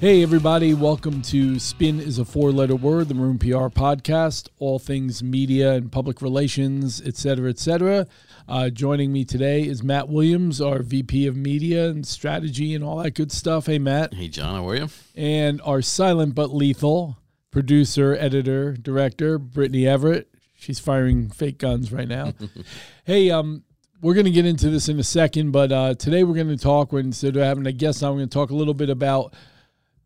Hey, everybody, welcome to Spin is a Four Letter Word, the Maroon PR podcast, all things media and public relations, et cetera, et cetera. Uh, joining me today is Matt Williams, our VP of Media and Strategy and all that good stuff. Hey, Matt. Hey, John, how are you? And our silent but lethal producer, editor, director, Brittany Everett. She's firing fake guns right now. hey, um, we're going to get into this in a second, but uh, today we're going to talk, instead of having a guest, I'm going to talk a little bit about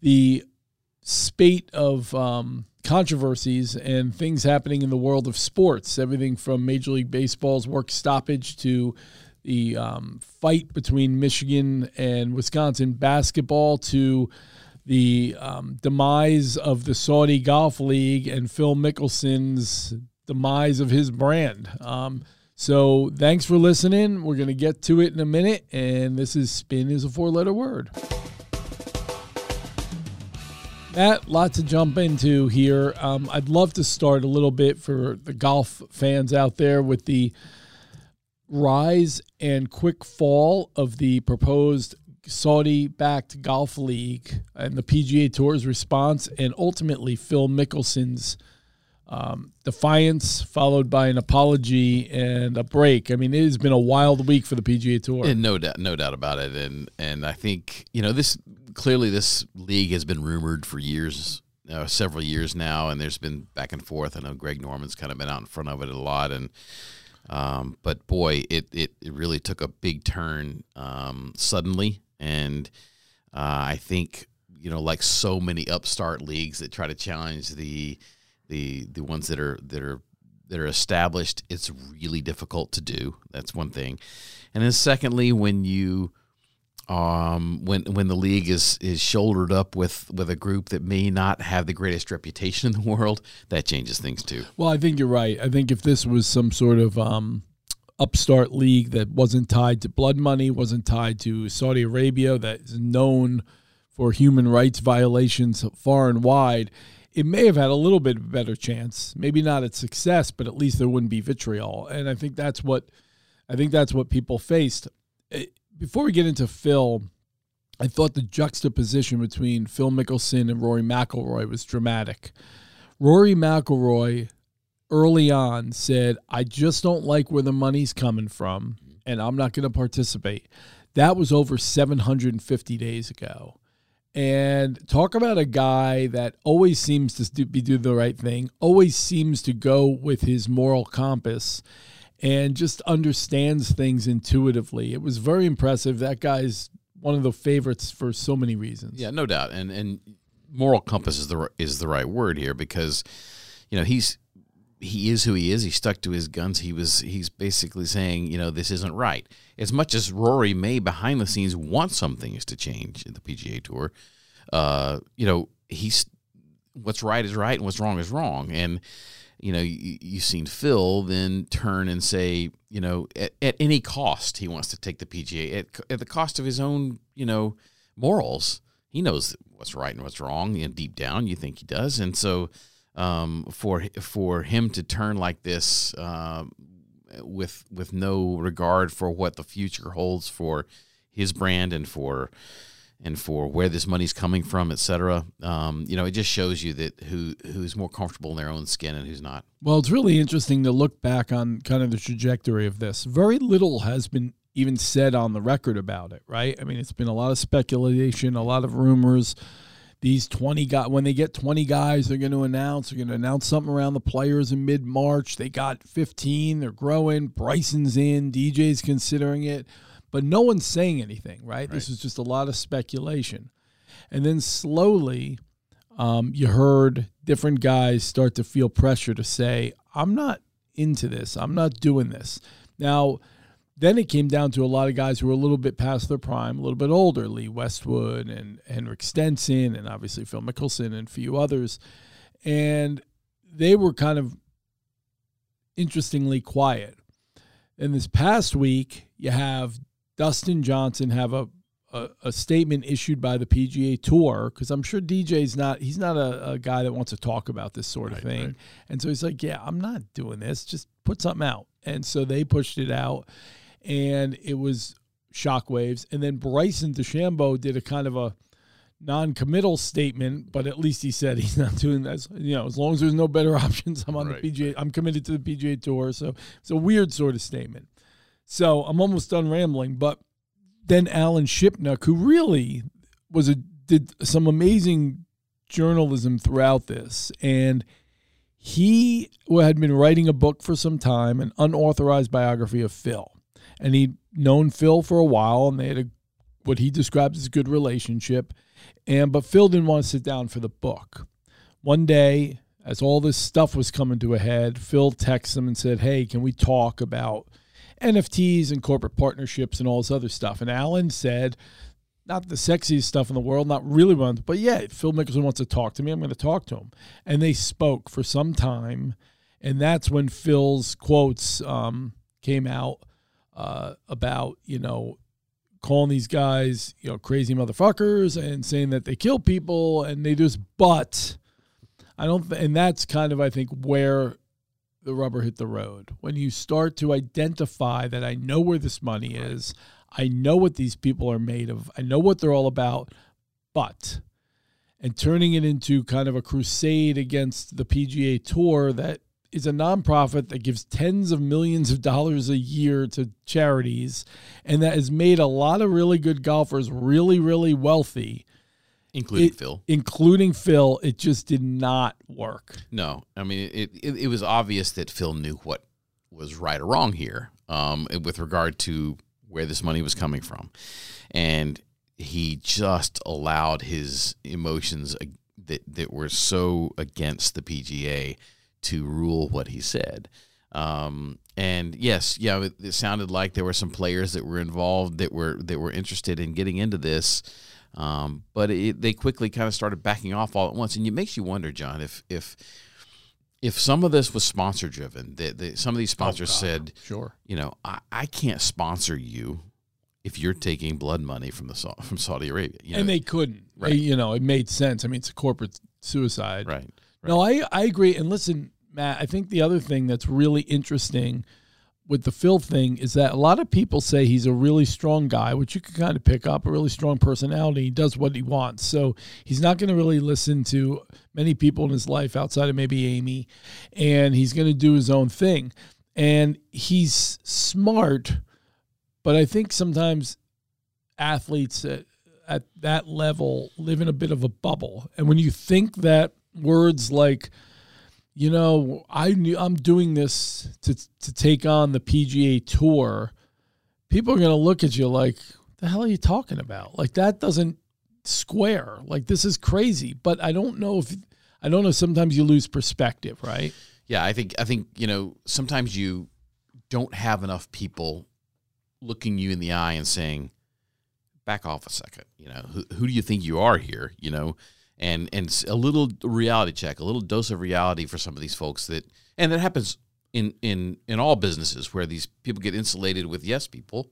the spate of um, controversies and things happening in the world of sports. Everything from Major League Baseball's work stoppage to the um, fight between Michigan and Wisconsin basketball to the um, demise of the Saudi Golf League and Phil Mickelson's demise of his brand. Um, so thanks for listening. We're going to get to it in a minute. And this is Spin is a four letter word. Matt, lots to jump into here. Um, I'd love to start a little bit for the golf fans out there with the rise and quick fall of the proposed Saudi backed golf league and the PGA Tour's response, and ultimately Phil Mickelson's um, defiance, followed by an apology and a break. I mean, it has been a wild week for the PGA Tour. And no doubt, no doubt about it. And and I think you know this clearly this league has been rumored for years, uh, several years now, and there's been back and forth. I know Greg Norman's kind of been out in front of it a lot, and um, but boy, it, it it really took a big turn um, suddenly, and uh, I think you know like so many upstart leagues that try to challenge the the the ones that are that are that are established, it's really difficult to do. That's one thing, and then secondly, when you um, when when the league is is shouldered up with with a group that may not have the greatest reputation in the world, that changes things too. Well, I think you're right. I think if this was some sort of um, upstart league that wasn't tied to blood money, wasn't tied to Saudi Arabia, that is known for human rights violations far and wide, it may have had a little bit better chance. Maybe not at success, but at least there wouldn't be vitriol. And I think that's what I think that's what people faced. Before we get into Phil, I thought the juxtaposition between Phil Mickelson and Rory McIlroy was dramatic. Rory McIlroy early on said, "I just don't like where the money's coming from, and I'm not going to participate." That was over 750 days ago. And talk about a guy that always seems to be do the right thing, always seems to go with his moral compass and just understands things intuitively. It was very impressive. That guy's one of the favorites for so many reasons. Yeah, no doubt. And and moral compass is the is the right word here because you know, he's he is who he is. He stuck to his guns. He was he's basically saying, you know, this isn't right. As much as Rory may behind the scenes want some things to change in the PGA Tour, uh, you know, he's what's right is right and what's wrong is wrong. And you know, you, you've seen Phil then turn and say, you know, at, at any cost, he wants to take the PGA at, at the cost of his own, you know, morals. He knows what's right and what's wrong. And deep down, you think he does. And so, um, for for him to turn like this, uh, with with no regard for what the future holds for his brand and for and for where this money's coming from, et cetera. Um, you know, it just shows you that who who's more comfortable in their own skin and who's not. Well, it's really interesting to look back on kind of the trajectory of this. Very little has been even said on the record about it, right? I mean, it's been a lot of speculation, a lot of rumors. These 20 guys, when they get 20 guys, they're going to announce, they're going to announce something around the players in mid March. They got 15, they're growing. Bryson's in, DJ's considering it but no one's saying anything, right? right. This is just a lot of speculation. And then slowly, um, you heard different guys start to feel pressure to say, I'm not into this. I'm not doing this. Now, then it came down to a lot of guys who were a little bit past their prime, a little bit older, Lee Westwood and Henrik Stenson, and obviously Phil Mickelson and a few others. And they were kind of interestingly quiet. And this past week, you have Dustin Johnson have a a, a statement issued by the PGA Tour because I'm sure DJ's not he's not a, a, guy that wants to talk about this sort of right, thing, right. and so he's like, yeah, I'm not doing this. Just put something out, and so they pushed it out, and it was shockwaves, and then Bryson DeChambeau did a kind of a non-committal statement, but at least he said he's not doing that. You know, as long as there's no better options, I'm on Right. the PGA. I'm committed to the PGA Tour. So it's a weird sort of statement. So I'm almost done rambling, but then Alan Shipnuck, who really was a did some amazing journalism throughout this, and he had been writing a book for some time, an unauthorized biography of Phil, and he'd known Phil for a while, and they had a what he describes as a good relationship, and but Phil didn't want to sit down for the book. One day, as all this stuff was coming to a head, Phil texted him and said, "Hey, can we talk about?" NFTs and corporate partnerships and all this other stuff. And Alan said, not the sexiest stuff in the world, not really one, but yeah, Phil Mickelson wants to talk to me. I'm going to talk to him. And they spoke for some time. And that's when Phil's quotes um, came out uh, about, you know, calling these guys, you know, crazy motherfuckers and saying that they kill people and they just, but I don't, and that's kind of, I think, where the rubber hit the road. When you start to identify that I know where this money is, I know what these people are made of, I know what they're all about, but and turning it into kind of a crusade against the PGA Tour that is a nonprofit that gives tens of millions of dollars a year to charities and that has made a lot of really good golfers really, really wealthy, including It- Phil. including Phil. It just did not work. No, I mean it, it. It was obvious that Phil knew what was right or wrong here, um, with regard to where this money was coming from, and he just allowed his emotions that that were so against the PGA to rule what he said. Um, and yes, yeah, it, it sounded like there were some players that were involved that were that were interested in getting into this. Um, but it, they quickly kind of started backing off all at once, and it makes you wonder, John, if if if some of this was sponsor driven, that some of these sponsors said, Sure. you know, I, I can't sponsor you if you're taking blood money from the from Saudi Arabia, you know, and they couldn't. Right. They- you know, it made sense. I mean, it's a corporate suicide. right, No, I, I agree. And listen, Matt, I think the other thing that's really interesting with the Phil thing is that a lot of people say he's a really strong guy, which you can kind of pick up, a really strong personality. He does what he wants. So he's not going to really listen to many people in his life outside of maybe Amy, and he's going to do his own thing. And he's smart, but I think sometimes athletes at, at that level live in a bit of a bubble. And when you think that words like, you know, I knew I'm doing this to to take on the PGA Tour, people are going to look at you like, the hell are you talking about? Like that doesn't square. Like this is crazy. But I don't know if I don't know. Sometimes you lose perspective, right? Yeah, I think I think you know sometimes you don't have enough people looking you in the eye and saying, "Back off a second. You know, who, who do you think you are here? You know, and and a little reality check, a little dose of reality for some of these folks that, and that happens in in in all businesses where these people get insulated with yes people,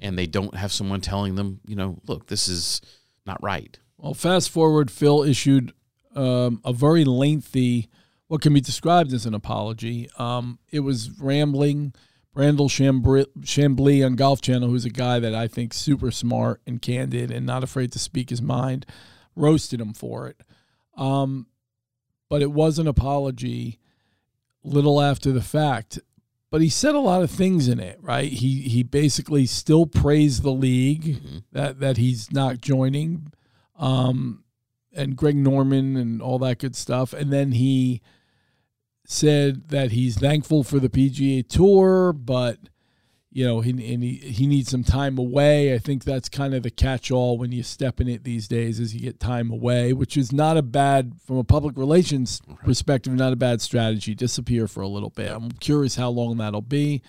and they don't have someone telling them, you know, look, this is not right. Well, fast forward, Phil issued um, a very lengthy, what can be described as an apology. Um, it was rambling. Chambri- Chamblee on Golf Channel, who's a guy that I think super smart and candid and not afraid to speak his mind, roasted him for it. Um, but it was an apology little after the fact. But he said a lot of things in it, right? He he basically still praised the league that that he's not joining, um, and Greg Norman and all that good stuff. And then he said that he's thankful for the PGA Tour, but you know, he and he, he needs some time away. I think that's kind of the catch-all when you step in it these days, is you get time away, which is not a bad from a public relations perspective, not a bad strategy. Disappear for a little bit. I'm curious how long that'll be.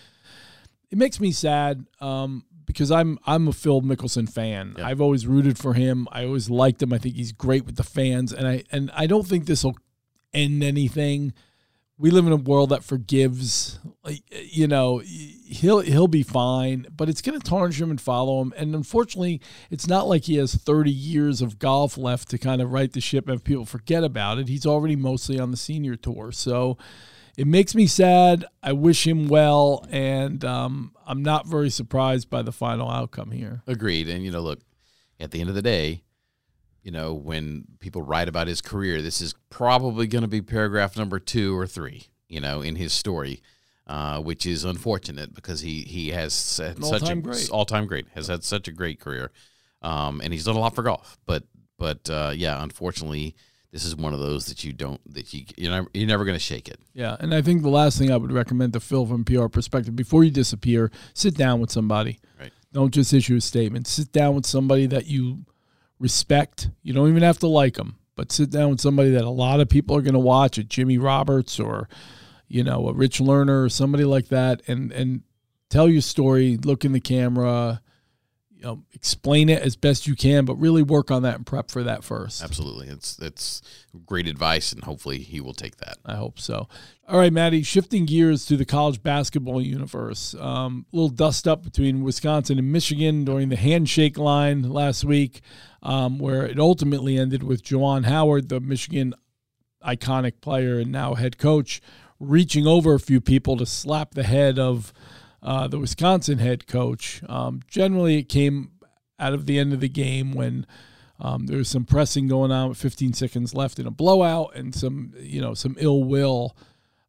It makes me sad um, because I'm I'm a Phil Mickelson fan. Yeah. I've always rooted for him. I always liked him. I think he's great with the fans, and I and I don't think this will end anything. We live in a world that forgives. Like you know, he'll he'll be fine, but it's going to tarnish him and follow him. And unfortunately, it's not like he has 30 years of golf left to kind of right the ship and people forget about it. He's already mostly on the senior tour, so it makes me sad. I wish him well, and um, I'm not very surprised by the final outcome here. Agreed. And you know, look, at the end of the day, you know, when people write about his career, this is probably going to be paragraph number two or three, you know, in his story, uh, which is unfortunate because he he has had such all-time a great. all time great, has had such a great career, um, and he's done a lot for golf. But but uh, yeah, unfortunately, this is one of those that you don't that you you're never, you're never going to shake it. Yeah, and I think the last thing I would recommend to Phil from PR perspective before you disappear, sit down with somebody. Right. Don't just issue a statement. Sit down with somebody that you respect. You don't even have to like them, but sit down with somebody that a lot of people are going to watch, a Jimmy Roberts or you know, a Rich Lerner or somebody like that and and tell your story, look in the camera, you know, explain it as best you can, but really work on that and prep for that first. Absolutely, it's it's great advice, and hopefully he will take that. I hope so. All right, Maddie, shifting gears to the college basketball universe. Um, a little dust up between Wisconsin and Michigan during the handshake line last week, um, where it ultimately ended with Juwan Howard, the Michigan iconic player and now head coach, reaching over a few people to slap the head of uh, the Wisconsin head coach. Um, generally, it came out of the end of the game when um, there was some pressing going on with 15 seconds left in a blowout and some, you know, some ill will.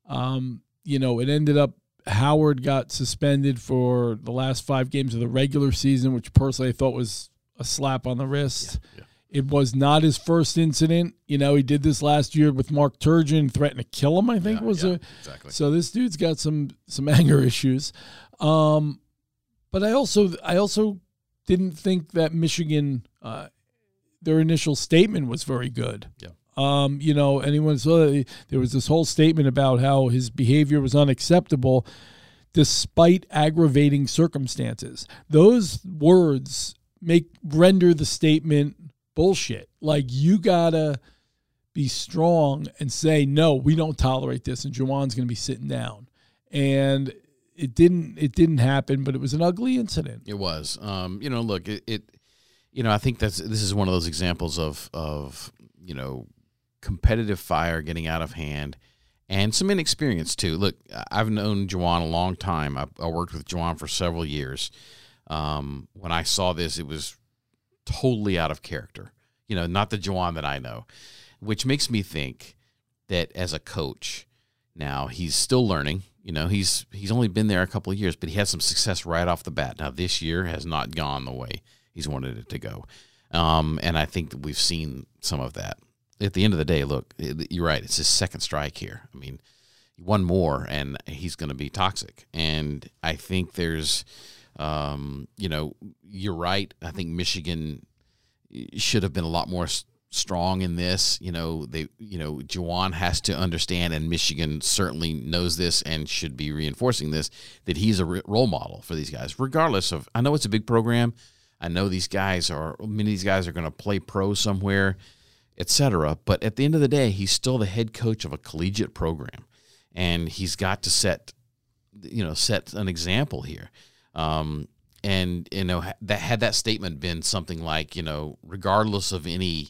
Um, you know, it ended up Howard got suspended for the last five games of the regular season, which personally I thought was a slap on the wrist. Yeah, yeah. It was not his first incident. You know, he did this last year with Mark Turgeon, threatened to kill him. I think Yeah, was yeah, a exactly. so this dude's got some some anger issues. Um, but I also I also didn't think that Michigan uh, their initial statement was very good. Yeah. Um, you know, anyone saw that there was this whole statement about how his behavior was unacceptable despite aggravating circumstances. Those words make render the statement bullshit. Like you gotta be strong and say no, we don't tolerate this, and Juwan's to be sitting down. And it didn't. It didn't happen, but it was an ugly incident. It was. Um, you know, look, it, it you know, I think that's this is one of those examples of of, you know, competitive fire getting out of hand and some inexperience too. Look, I've known Juwan a long time. I, I worked with Juwan for several years. Um, when I saw this, it was totally out of character. You know, not the Juwan that I know, which makes me think that as a coach, now he's still learning. You know, he's he's only been there a couple of years, but he had some success right off the bat. Now this year has not gone the way he's wanted it to go, um, and I think that we've seen some of that. At the end of the day, look, you're right. It's his second strike here. I mean, one more and he's going to be toxic. And I think there's, um, you know, you're right. I think Michigan should have been a lot more strong in this. You know, they, you know, Juwan has to understand, and Michigan certainly knows this and should be reinforcing this that he's a role model for these guys, regardless of. I know it's a big program. I know these guys are many of these guys are going to play pro somewhere, etc. But at the end of the day, he's still the head coach of a collegiate program, and he's got to set, you know, set an example here. Um, and you know that had that statement been something like you know regardless of any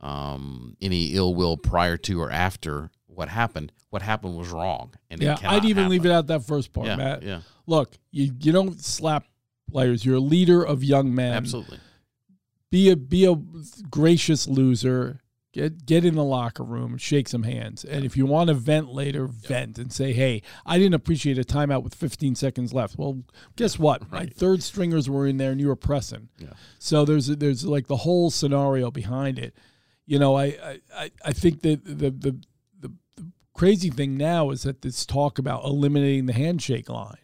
um, any ill will prior to or after what happened what happened was wrong and Yeah, I'd even leave it out that first part, yeah Matt. yeah Look, you you don't slap players. You're a leader of young men. absolutely Be a be a gracious loser. Get get in the locker room, shake some hands, and if you want to vent later, vent and say, "Hey, I didn't appreciate a timeout with 15 seconds left." Well, guess what? My third stringers were in there, and you were pressing. Yeah. So there's there's like the whole scenario behind it. You know, I I, I- I think that the, the the the crazy thing now is that this talk about eliminating the handshake line.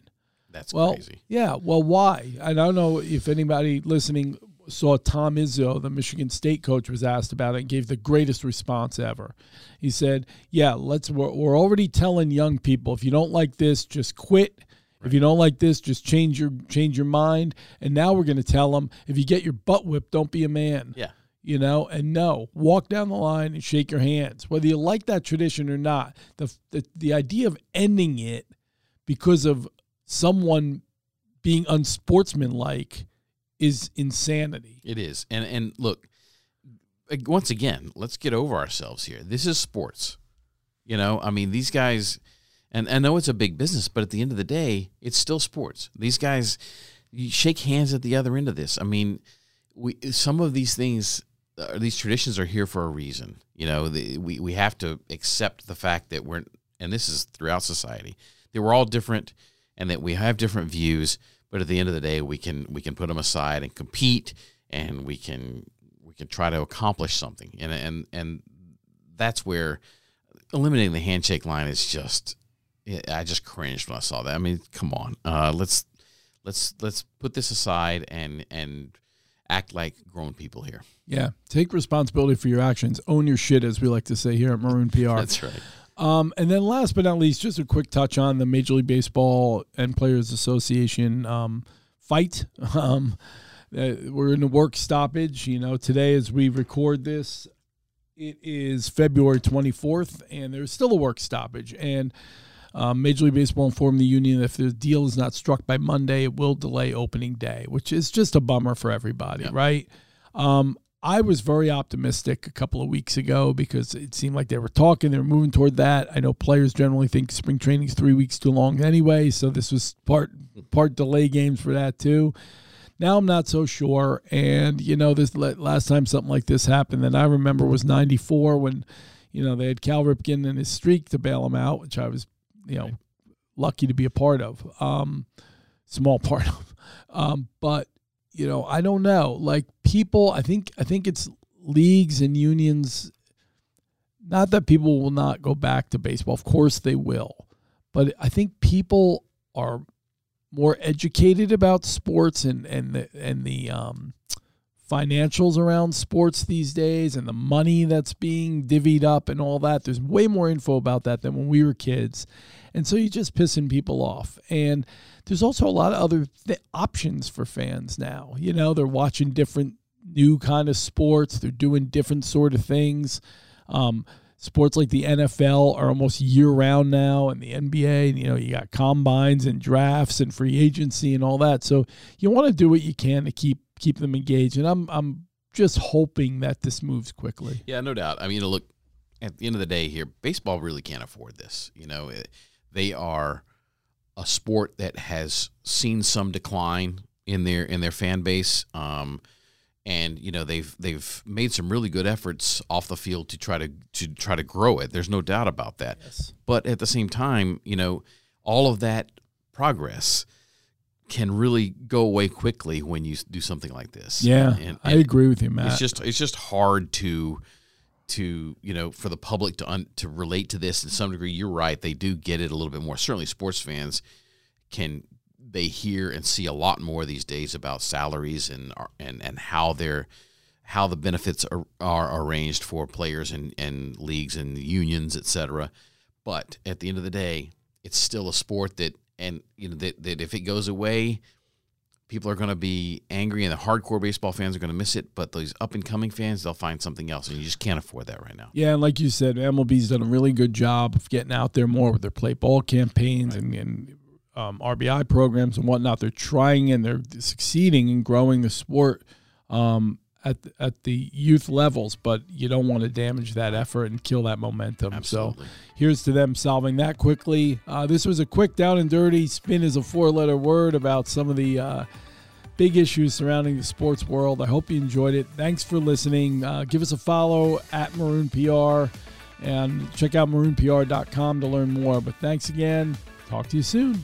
that's Well, crazy yeah. Well, why? I don't know if anybody listening saw Tom Izzo, the Michigan State coach, was asked about it and gave the greatest response ever. He said, "Yeah, let's. We're, we're already telling young people if you don't like this, just quit. If you don't like this, just change your change your mind. And now we're going to tell them if you get your butt whipped, don't be a man. yeah You know, and no, walk down the line and shake your hands, whether you like that tradition or not. The the, the idea of ending it because of someone being unsportsmanlike is insanity. It is. And and look, once again, let's get over ourselves here. This is sports. You know, I mean, these guys and I know it's a big business, but at the end of the day, it's still sports. These guys you shake hands at the other end of this. I mean, we some of these things uh, these traditions are here for a reason. You know, the, we we have to accept the fact that we're, and this is throughout society, that we're all different, and that we have different views. But at the end of the day, we can we can put them aside and compete, and we can we can try to accomplish something. And and and that's where eliminating the handshake line is just. I just cringed when I saw that. I mean, come on, uh, let's let's let's put this aside and and act like grown people here. Yeah, take responsibility for your actions. Own your shit, as we like to say here at Maroon PR. That's right. Um, and then last but not least, just a quick touch on the Major League Baseball and Players Association um, fight. Um, uh, we're in a work stoppage. You know, today as we record this, it is February 24th, and there's still a work stoppage. And um, Major League Baseball informed the union that if the deal is not struck by Monday, it will delay opening day, which is just a bummer for everybody, right? Um, I was very optimistic a couple of weeks ago because it seemed like they were talking, they were moving toward that. I know players generally think spring training is three weeks too long anyway, so this was part part delay games for that too. Now I'm not so sure, and you know this last time something like this happened that I remember was '94 when you know they had Cal Ripken and his streak to bail him out, which I was you know lucky to be a part of, um, small part of, um, but you know, I don't know. Like people, I think I think it's leagues and unions. Not that people will not go back to baseball. Of course they will, but I think people are more educated about sports and and the and the um, financials around sports these days and the money that's being divvied up and all that. There's way more info about that than when we were kids. And so you're just pissing people off. And there's also a lot of other th- options for fans now. You know, they're watching different new kind of sports, they're doing different sort of things. Um, sports like the NFL are almost year round now, and the NBA, you know, you got combines and drafts and free agency and all that. So you want to do what you can to keep keep them engaged. And I'm I'm just hoping that this moves quickly. Yeah, no doubt. I mean, look, at the end of the day, here, baseball really can't afford this. You know, they are a sport that has seen some decline in their in their fan base. Um, and you know they've they've made some really good efforts off the field to try to to try to grow it. There's no doubt about that. Yes. But at the same time, you know, all of that progress can really go away quickly when you do something like this. Yeah, and, and I agree with you, Matt. It's just it's just hard to to you know for the public to un, to relate to this in some degree. You're right; they do get it a little bit more. Certainly, sports fans can they hear and see a lot more these days about salaries and uh, and and how they're how the benefits are, are arranged for players and, and leagues and unions, etc. But at the end of the day, it's still a sport that and you know that, that if it goes away, people are going to be angry, and the hardcore baseball fans are going to miss it. But those up and coming fans, they'll find something else, and you just can't afford that right now. Yeah, and like you said, MLB's done a really good job of getting out there more with their play ball campaigns right. and, and um, RBI programs and whatnot. They're trying and they're succeeding in growing the sport. Um, at at the youth levels, but you don't want to damage that effort and kill that momentum. Absolutely. So here's to them solving that quickly. Uh, this was a quick down and dirty. Spin is a four letter word about some of the uh, big issues surrounding the sports world. I hope you enjoyed it. Thanks for listening. Uh, give us a follow at Maroon PR and check out maroonpr.com to learn more. But thanks again. Talk to you soon.